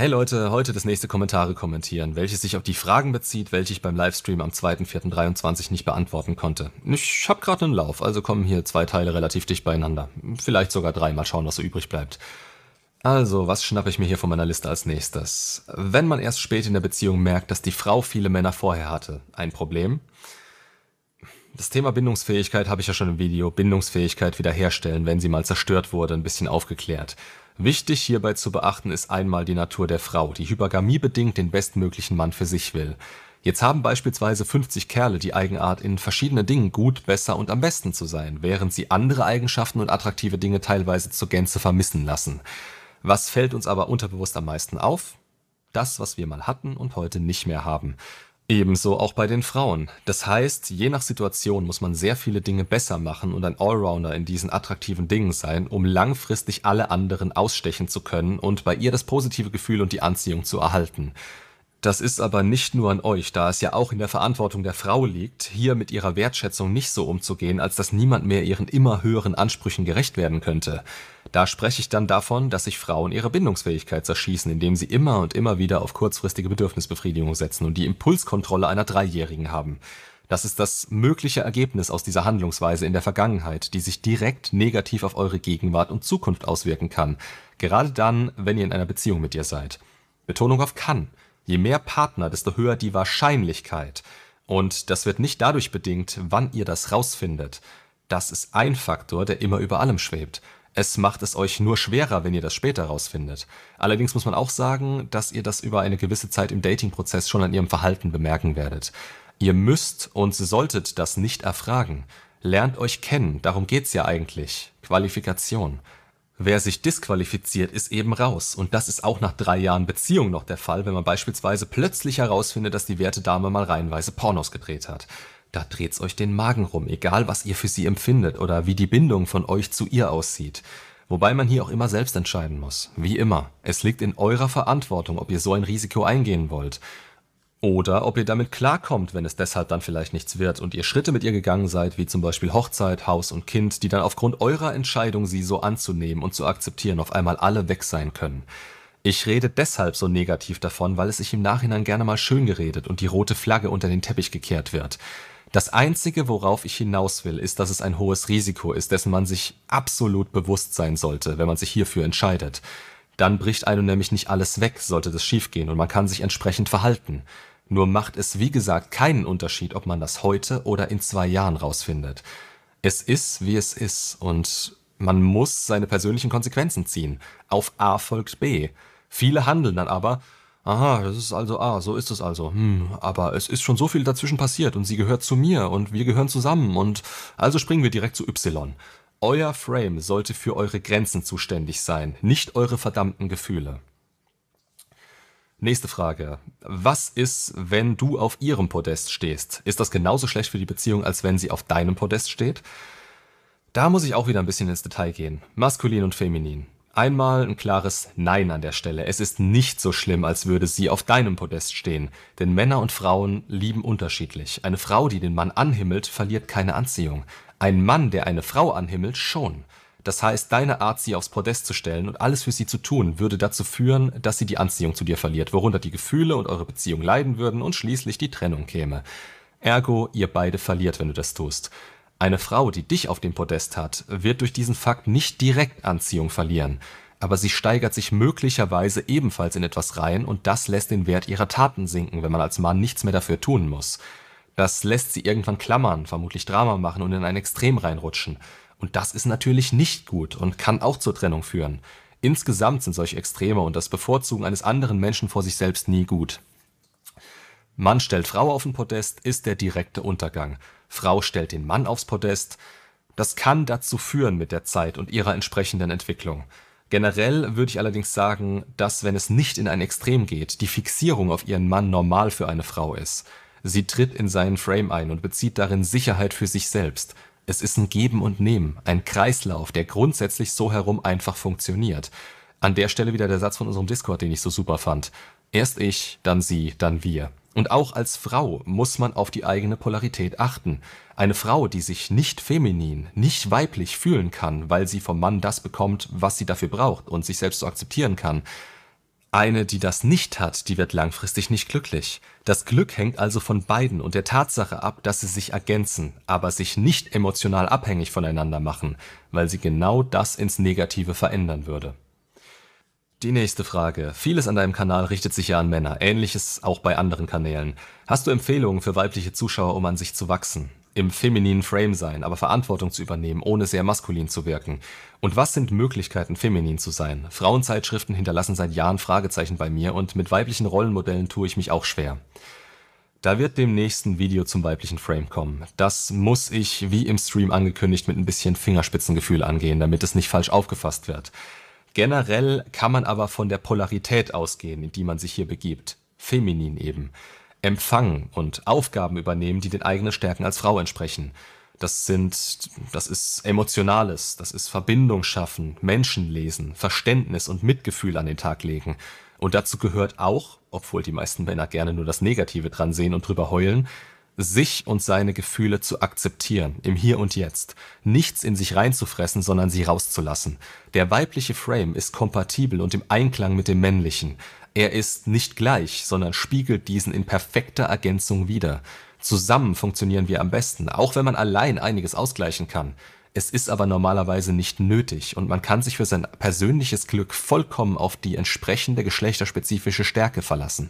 Hey Leute, heute das nächste Kommentare kommentieren, welches sich auf die Fragen bezieht, welche ich beim Livestream am 2.4.23 nicht beantworten konnte. Ich hab gerade einen Lauf, also kommen hier zwei Teile relativ dicht beieinander. Vielleicht sogar drei, mal schauen, was so übrig bleibt. Also, was schnappe ich mir hier von meiner Liste als nächstes? Wenn man erst spät in der Beziehung merkt, dass die Frau viele Männer vorher hatte, ein Problem? Das Thema Bindungsfähigkeit habe ich ja schon im Video Bindungsfähigkeit wiederherstellen, wenn sie mal zerstört wurde, ein bisschen aufgeklärt. Wichtig hierbei zu beachten ist einmal die Natur der Frau, die hypergamiebedingt den bestmöglichen Mann für sich will. Jetzt haben beispielsweise 50 Kerle die Eigenart, in verschiedenen Dingen gut, besser und am besten zu sein, während sie andere Eigenschaften und attraktive Dinge teilweise zur Gänze vermissen lassen. Was fällt uns aber unterbewusst am meisten auf? Das, was wir mal hatten und heute nicht mehr haben. Ebenso auch bei den Frauen. Das heißt, je nach Situation muss man sehr viele Dinge besser machen und ein Allrounder in diesen attraktiven Dingen sein, um langfristig alle anderen ausstechen zu können und bei ihr das positive Gefühl und die Anziehung zu erhalten. Das ist aber nicht nur an euch, da es ja auch in der Verantwortung der Frau liegt, hier mit ihrer Wertschätzung nicht so umzugehen, als dass niemand mehr ihren immer höheren Ansprüchen gerecht werden könnte. Da spreche ich dann davon, dass sich Frauen ihre Bindungsfähigkeit zerschießen, indem sie immer und immer wieder auf kurzfristige Bedürfnisbefriedigung setzen und die Impulskontrolle einer Dreijährigen haben. Das ist das mögliche Ergebnis aus dieser Handlungsweise in der Vergangenheit, die sich direkt negativ auf eure Gegenwart und Zukunft auswirken kann. Gerade dann, wenn ihr in einer Beziehung mit ihr seid. Betonung auf kann. Je mehr Partner, desto höher die Wahrscheinlichkeit. Und das wird nicht dadurch bedingt, wann ihr das rausfindet. Das ist ein Faktor, der immer über allem schwebt. Es macht es euch nur schwerer, wenn ihr das später rausfindet. Allerdings muss man auch sagen, dass ihr das über eine gewisse Zeit im Dating-Prozess schon an ihrem Verhalten bemerken werdet. Ihr müsst und solltet das nicht erfragen. Lernt euch kennen, darum geht's ja eigentlich. Qualifikation. Wer sich disqualifiziert, ist eben raus. Und das ist auch nach drei Jahren Beziehung noch der Fall, wenn man beispielsweise plötzlich herausfindet, dass die werte Dame mal reihenweise Pornos gedreht hat. Da dreht's euch den Magen rum, egal was ihr für sie empfindet oder wie die Bindung von euch zu ihr aussieht. Wobei man hier auch immer selbst entscheiden muss. Wie immer. Es liegt in eurer Verantwortung, ob ihr so ein Risiko eingehen wollt. Oder ob ihr damit klarkommt, wenn es deshalb dann vielleicht nichts wird und ihr Schritte mit ihr gegangen seid, wie zum Beispiel Hochzeit, Haus und Kind, die dann aufgrund eurer Entscheidung, sie so anzunehmen und zu akzeptieren, auf einmal alle weg sein können. Ich rede deshalb so negativ davon, weil es sich im Nachhinein gerne mal schön geredet und die rote Flagge unter den Teppich gekehrt wird. Das Einzige, worauf ich hinaus will, ist, dass es ein hohes Risiko ist, dessen man sich absolut bewusst sein sollte, wenn man sich hierfür entscheidet. Dann bricht einem nämlich nicht alles weg, sollte das schiefgehen, und man kann sich entsprechend verhalten. Nur macht es, wie gesagt, keinen Unterschied, ob man das heute oder in zwei Jahren rausfindet. Es ist, wie es ist, und man muss seine persönlichen Konsequenzen ziehen. Auf A folgt B. Viele handeln dann aber, Aha, das ist also A, so ist es also. Hm, aber es ist schon so viel dazwischen passiert und sie gehört zu mir und wir gehören zusammen und also springen wir direkt zu Y. Euer Frame sollte für eure Grenzen zuständig sein, nicht eure verdammten Gefühle. Nächste Frage. Was ist, wenn du auf ihrem Podest stehst? Ist das genauso schlecht für die Beziehung, als wenn sie auf deinem Podest steht? Da muss ich auch wieder ein bisschen ins Detail gehen. Maskulin und feminin. Einmal ein klares Nein an der Stelle. Es ist nicht so schlimm, als würde sie auf deinem Podest stehen. Denn Männer und Frauen lieben unterschiedlich. Eine Frau, die den Mann anhimmelt, verliert keine Anziehung. Ein Mann, der eine Frau anhimmelt, schon. Das heißt, deine Art, sie aufs Podest zu stellen und alles für sie zu tun, würde dazu führen, dass sie die Anziehung zu dir verliert, worunter die Gefühle und eure Beziehung leiden würden und schließlich die Trennung käme. Ergo, ihr beide verliert, wenn du das tust. Eine Frau, die dich auf dem Podest hat, wird durch diesen Fakt nicht direkt Anziehung verlieren, aber sie steigert sich möglicherweise ebenfalls in etwas rein und das lässt den Wert ihrer Taten sinken, wenn man als Mann nichts mehr dafür tun muss. Das lässt sie irgendwann klammern, vermutlich Drama machen und in ein Extrem reinrutschen. Und das ist natürlich nicht gut und kann auch zur Trennung führen. Insgesamt sind solche Extreme und das Bevorzugen eines anderen Menschen vor sich selbst nie gut. Mann stellt Frau auf den Podest, ist der direkte Untergang. Frau stellt den Mann aufs Podest. Das kann dazu führen mit der Zeit und ihrer entsprechenden Entwicklung. Generell würde ich allerdings sagen, dass, wenn es nicht in ein Extrem geht, die Fixierung auf ihren Mann normal für eine Frau ist. Sie tritt in seinen Frame ein und bezieht darin Sicherheit für sich selbst. Es ist ein Geben und Nehmen, ein Kreislauf, der grundsätzlich so herum einfach funktioniert. An der Stelle wieder der Satz von unserem Discord, den ich so super fand. Erst ich, dann sie, dann wir. Und auch als Frau muss man auf die eigene Polarität achten. Eine Frau, die sich nicht feminin, nicht weiblich fühlen kann, weil sie vom Mann das bekommt, was sie dafür braucht und sich selbst so akzeptieren kann, Eine, die das nicht hat, die wird langfristig nicht glücklich. Das Glück hängt also von beiden und der Tatsache ab, dass sie sich ergänzen, aber sich nicht emotional abhängig voneinander machen, weil sie genau das ins Negative verändern würde. Die nächste Frage. Vieles an deinem Kanal richtet sich ja an Männer, ähnliches auch bei anderen Kanälen. Hast du Empfehlungen für weibliche Zuschauer, um an sich zu wachsen? Im femininen Frame sein, aber Verantwortung zu übernehmen, ohne sehr maskulin zu wirken. Und was sind Möglichkeiten, feminin zu sein? Frauenzeitschriften hinterlassen seit Jahren Fragezeichen bei mir und mit weiblichen Rollenmodellen tue ich mich auch schwer. Da wird dem nächsten Video zum weiblichen Frame kommen. Das muss ich, wie im Stream angekündigt, mit ein bisschen Fingerspitzengefühl angehen, damit es nicht falsch aufgefasst wird. Generell kann man aber von der Polarität ausgehen, in die man sich hier begibt. Feminin eben. Empfangen und Aufgaben übernehmen, die den eigenen Stärken als Frau entsprechen. Das sind, das ist Emotionales, das ist Verbindung schaffen, Menschen lesen, Verständnis und Mitgefühl an den Tag legen. Und dazu gehört auch, obwohl die meisten Männer gerne nur das Negative dran sehen und drüber heulen, sich und seine Gefühle zu akzeptieren, im Hier und Jetzt. Nichts in sich reinzufressen, sondern sie rauszulassen. Der weibliche Frame ist kompatibel und im Einklang mit dem männlichen. Er ist nicht gleich, sondern spiegelt diesen in perfekter Ergänzung wider. Zusammen funktionieren wir am besten, auch wenn man allein einiges ausgleichen kann. Es ist aber normalerweise nicht nötig und man kann sich für sein persönliches Glück vollkommen auf die entsprechende geschlechterspezifische Stärke verlassen.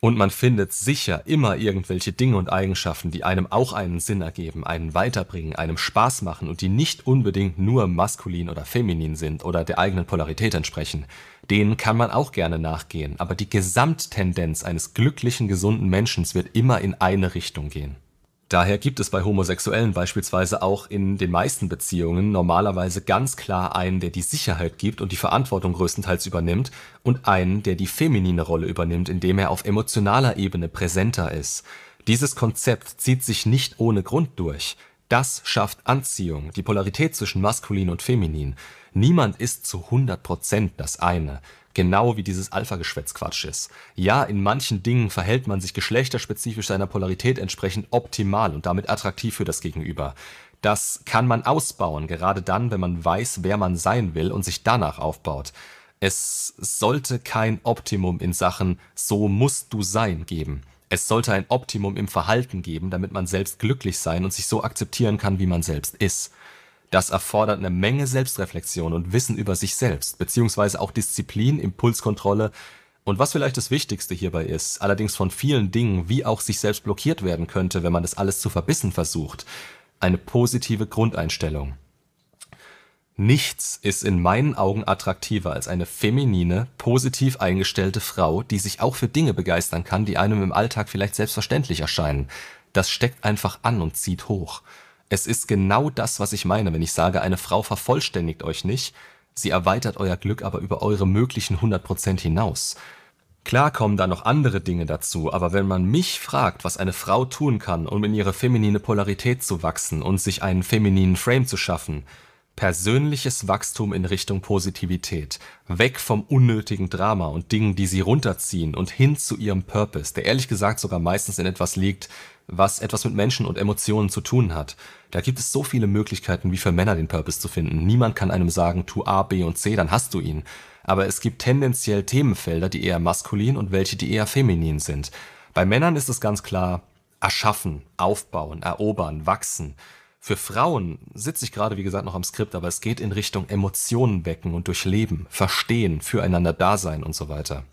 Und man findet sicher immer irgendwelche Dinge und Eigenschaften, die einem auch einen Sinn ergeben, einen weiterbringen, einem Spaß machen und die nicht unbedingt nur maskulin oder feminin sind oder der eigenen Polarität entsprechen. Denen kann man auch gerne nachgehen, aber die Gesamttendenz eines glücklichen, gesunden Menschen wird immer in eine Richtung gehen Daher gibt es bei Homosexuellen beispielsweise auch in den meisten Beziehungen normalerweise ganz klar einen, der die Sicherheit gibt und die Verantwortung größtenteils übernimmt, und einen, der die feminine Rolle übernimmt, indem er auf emotionaler Ebene präsenter ist. Dieses Konzept zieht sich nicht ohne Grund durch. Das schafft Anziehung, die Polarität zwischen maskulin und feminin. Niemand ist zu 100 Prozent das eine Genau wie dieses Alpha-Geschwätz Quatsch ist. Ja, in manchen Dingen verhält man sich geschlechterspezifisch seiner Polarität entsprechend optimal und damit attraktiv für das Gegenüber. Das kann man ausbauen, gerade dann, wenn man weiß, wer man sein will und sich danach aufbaut. Es sollte kein Optimum in Sachen so musst du sein geben. Es sollte ein Optimum im Verhalten geben, damit man selbst glücklich sein und sich so akzeptieren kann, wie man selbst ist. Das erfordert eine Menge Selbstreflexion und Wissen über sich selbst, beziehungsweise auch Disziplin, Impulskontrolle und was vielleicht das Wichtigste hierbei ist, allerdings von vielen Dingen, wie auch sich selbst blockiert werden könnte, wenn man das alles zu verbissen versucht, eine positive Grundeinstellung. Nichts ist in meinen Augen attraktiver als eine feminine, positiv eingestellte Frau, die sich auch für Dinge begeistern kann, die einem im Alltag vielleicht selbstverständlich erscheinen. Das steckt einfach an und zieht hoch. Es ist genau das, was ich meine, wenn ich sage, eine Frau vervollständigt euch nicht, sie erweitert euer Glück aber über eure möglichen 100% hinaus. Klar kommen da noch andere Dinge dazu, aber wenn man mich fragt, was eine Frau tun kann, um in ihre feminine Polarität zu wachsen und sich einen femininen Frame zu schaffen, persönliches Wachstum in Richtung Positivität, weg vom unnötigen Drama und Dingen, die sie runterziehen und hin zu ihrem Purpose, der ehrlich gesagt sogar meistens in etwas liegt, was etwas mit Menschen und Emotionen zu tun hat. Da gibt es so viele Möglichkeiten, wie für Männer den Purpose zu finden. Niemand kann einem sagen, tu A, B und C, dann hast du ihn. Aber es gibt tendenziell Themenfelder, die eher maskulin und welche, die eher feminin sind. Bei Männern ist es ganz klar, erschaffen, aufbauen, erobern, wachsen. Für Frauen sitze ich gerade, wie gesagt, noch am Skript, aber es geht in Richtung Emotionen wecken und durchleben, verstehen, füreinander da sein und so weiter.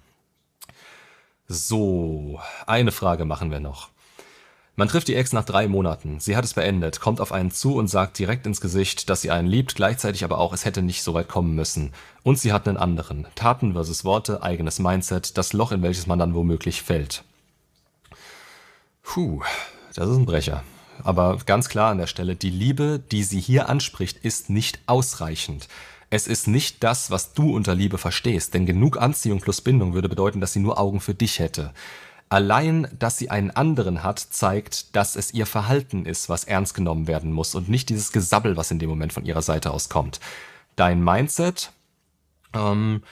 So, eine Frage machen wir noch. Man trifft die Ex nach drei Monaten. Sie hat es beendet, kommt auf einen zu und sagt direkt ins Gesicht, dass sie einen liebt, gleichzeitig aber auch, es hätte nicht so weit kommen müssen. Und sie hat einen anderen. Taten versus Worte, eigenes Mindset, das Loch, in welches man dann womöglich fällt. Puh, das ist ein Brecher. Aber ganz klar an der Stelle, die Liebe, die sie hier anspricht, ist nicht ausreichend. Es ist nicht das, was du unter Liebe verstehst, denn genug Anziehung plus Bindung würde bedeuten, dass sie nur Augen für dich hätte. Allein, dass sie einen anderen hat, zeigt, dass es ihr Verhalten ist, was ernst genommen werden muss und nicht dieses Gesabbel, was in dem Moment von ihrer Seite aus kommt. Dein Mindset, ähm,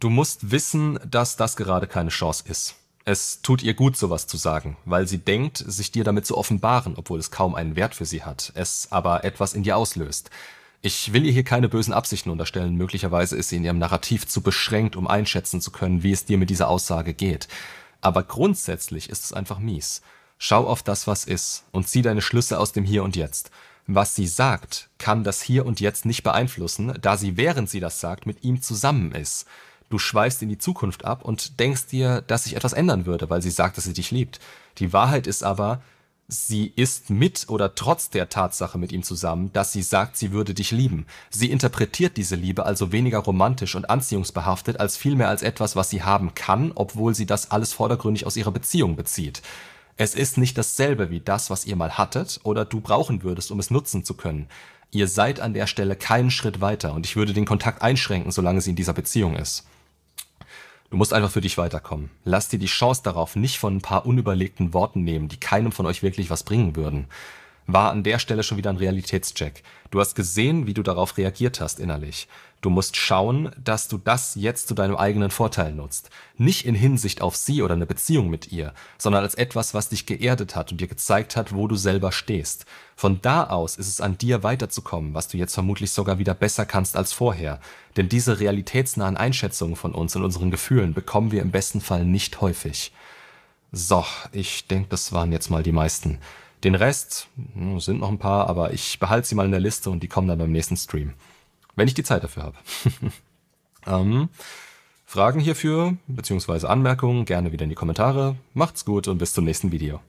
du musst wissen, dass das gerade keine Chance ist. Es tut ihr gut, sowas zu sagen, weil sie denkt, sich dir damit zu offenbaren, obwohl es kaum einen Wert für sie hat, es aber etwas in dir auslöst. Ich will ihr hier keine bösen Absichten unterstellen, möglicherweise ist sie in ihrem Narrativ zu beschränkt, um einschätzen zu können, wie es dir mit dieser Aussage geht. Aber grundsätzlich ist es einfach mies. Schau auf das, was ist, und zieh deine Schlüsse aus dem Hier und Jetzt. Was sie sagt, kann das Hier und Jetzt nicht beeinflussen, da sie, während sie das sagt, mit ihm zusammen ist. Du schweifst in die Zukunft ab und denkst dir, dass sich etwas ändern würde, weil sie sagt, dass sie dich liebt. Die Wahrheit ist aber, sie ist mit oder trotz der Tatsache mit ihm zusammen, dass sie sagt, sie würde dich lieben. Sie interpretiert diese Liebe also weniger romantisch und anziehungsbehaftet als vielmehr als etwas, was sie haben kann, obwohl sie das alles vordergründig aus ihrer Beziehung bezieht. Es ist nicht dasselbe wie das, was ihr mal hattet oder du brauchen würdest, um es nutzen zu können. Ihr seid an der Stelle keinen Schritt weiter und ich würde den Kontakt einschränken, solange sie in dieser Beziehung ist. Du musst einfach für dich weiterkommen. Lass dir die Chance darauf nicht von ein paar unüberlegten Worten nehmen, die keinem von euch wirklich was bringen würden. War an der Stelle schon wieder ein Realitätscheck. Du hast gesehen, wie du darauf reagiert hast innerlich. Du musst schauen, dass du das jetzt zu deinem eigenen Vorteil nutzt. Nicht in Hinsicht auf sie oder eine Beziehung mit ihr, sondern als etwas, was dich geerdet hat und dir gezeigt hat, wo du selber stehst. Von da aus ist es an dir weiterzukommen, was du jetzt vermutlich sogar wieder besser kannst als vorher. Denn diese realitätsnahen Einschätzungen von uns und unseren Gefühlen bekommen wir im besten Fall nicht häufig. So, ich denke, das waren jetzt mal die meisten. Den Rest hm, sind noch ein paar, aber ich behalte sie mal in der Liste und die kommen dann beim nächsten Stream. Wenn ich die Zeit dafür habe. ähm, Fragen hierfür, beziehungsweise Anmerkungen, gerne wieder in die Kommentare. Macht's gut und bis zum nächsten Video.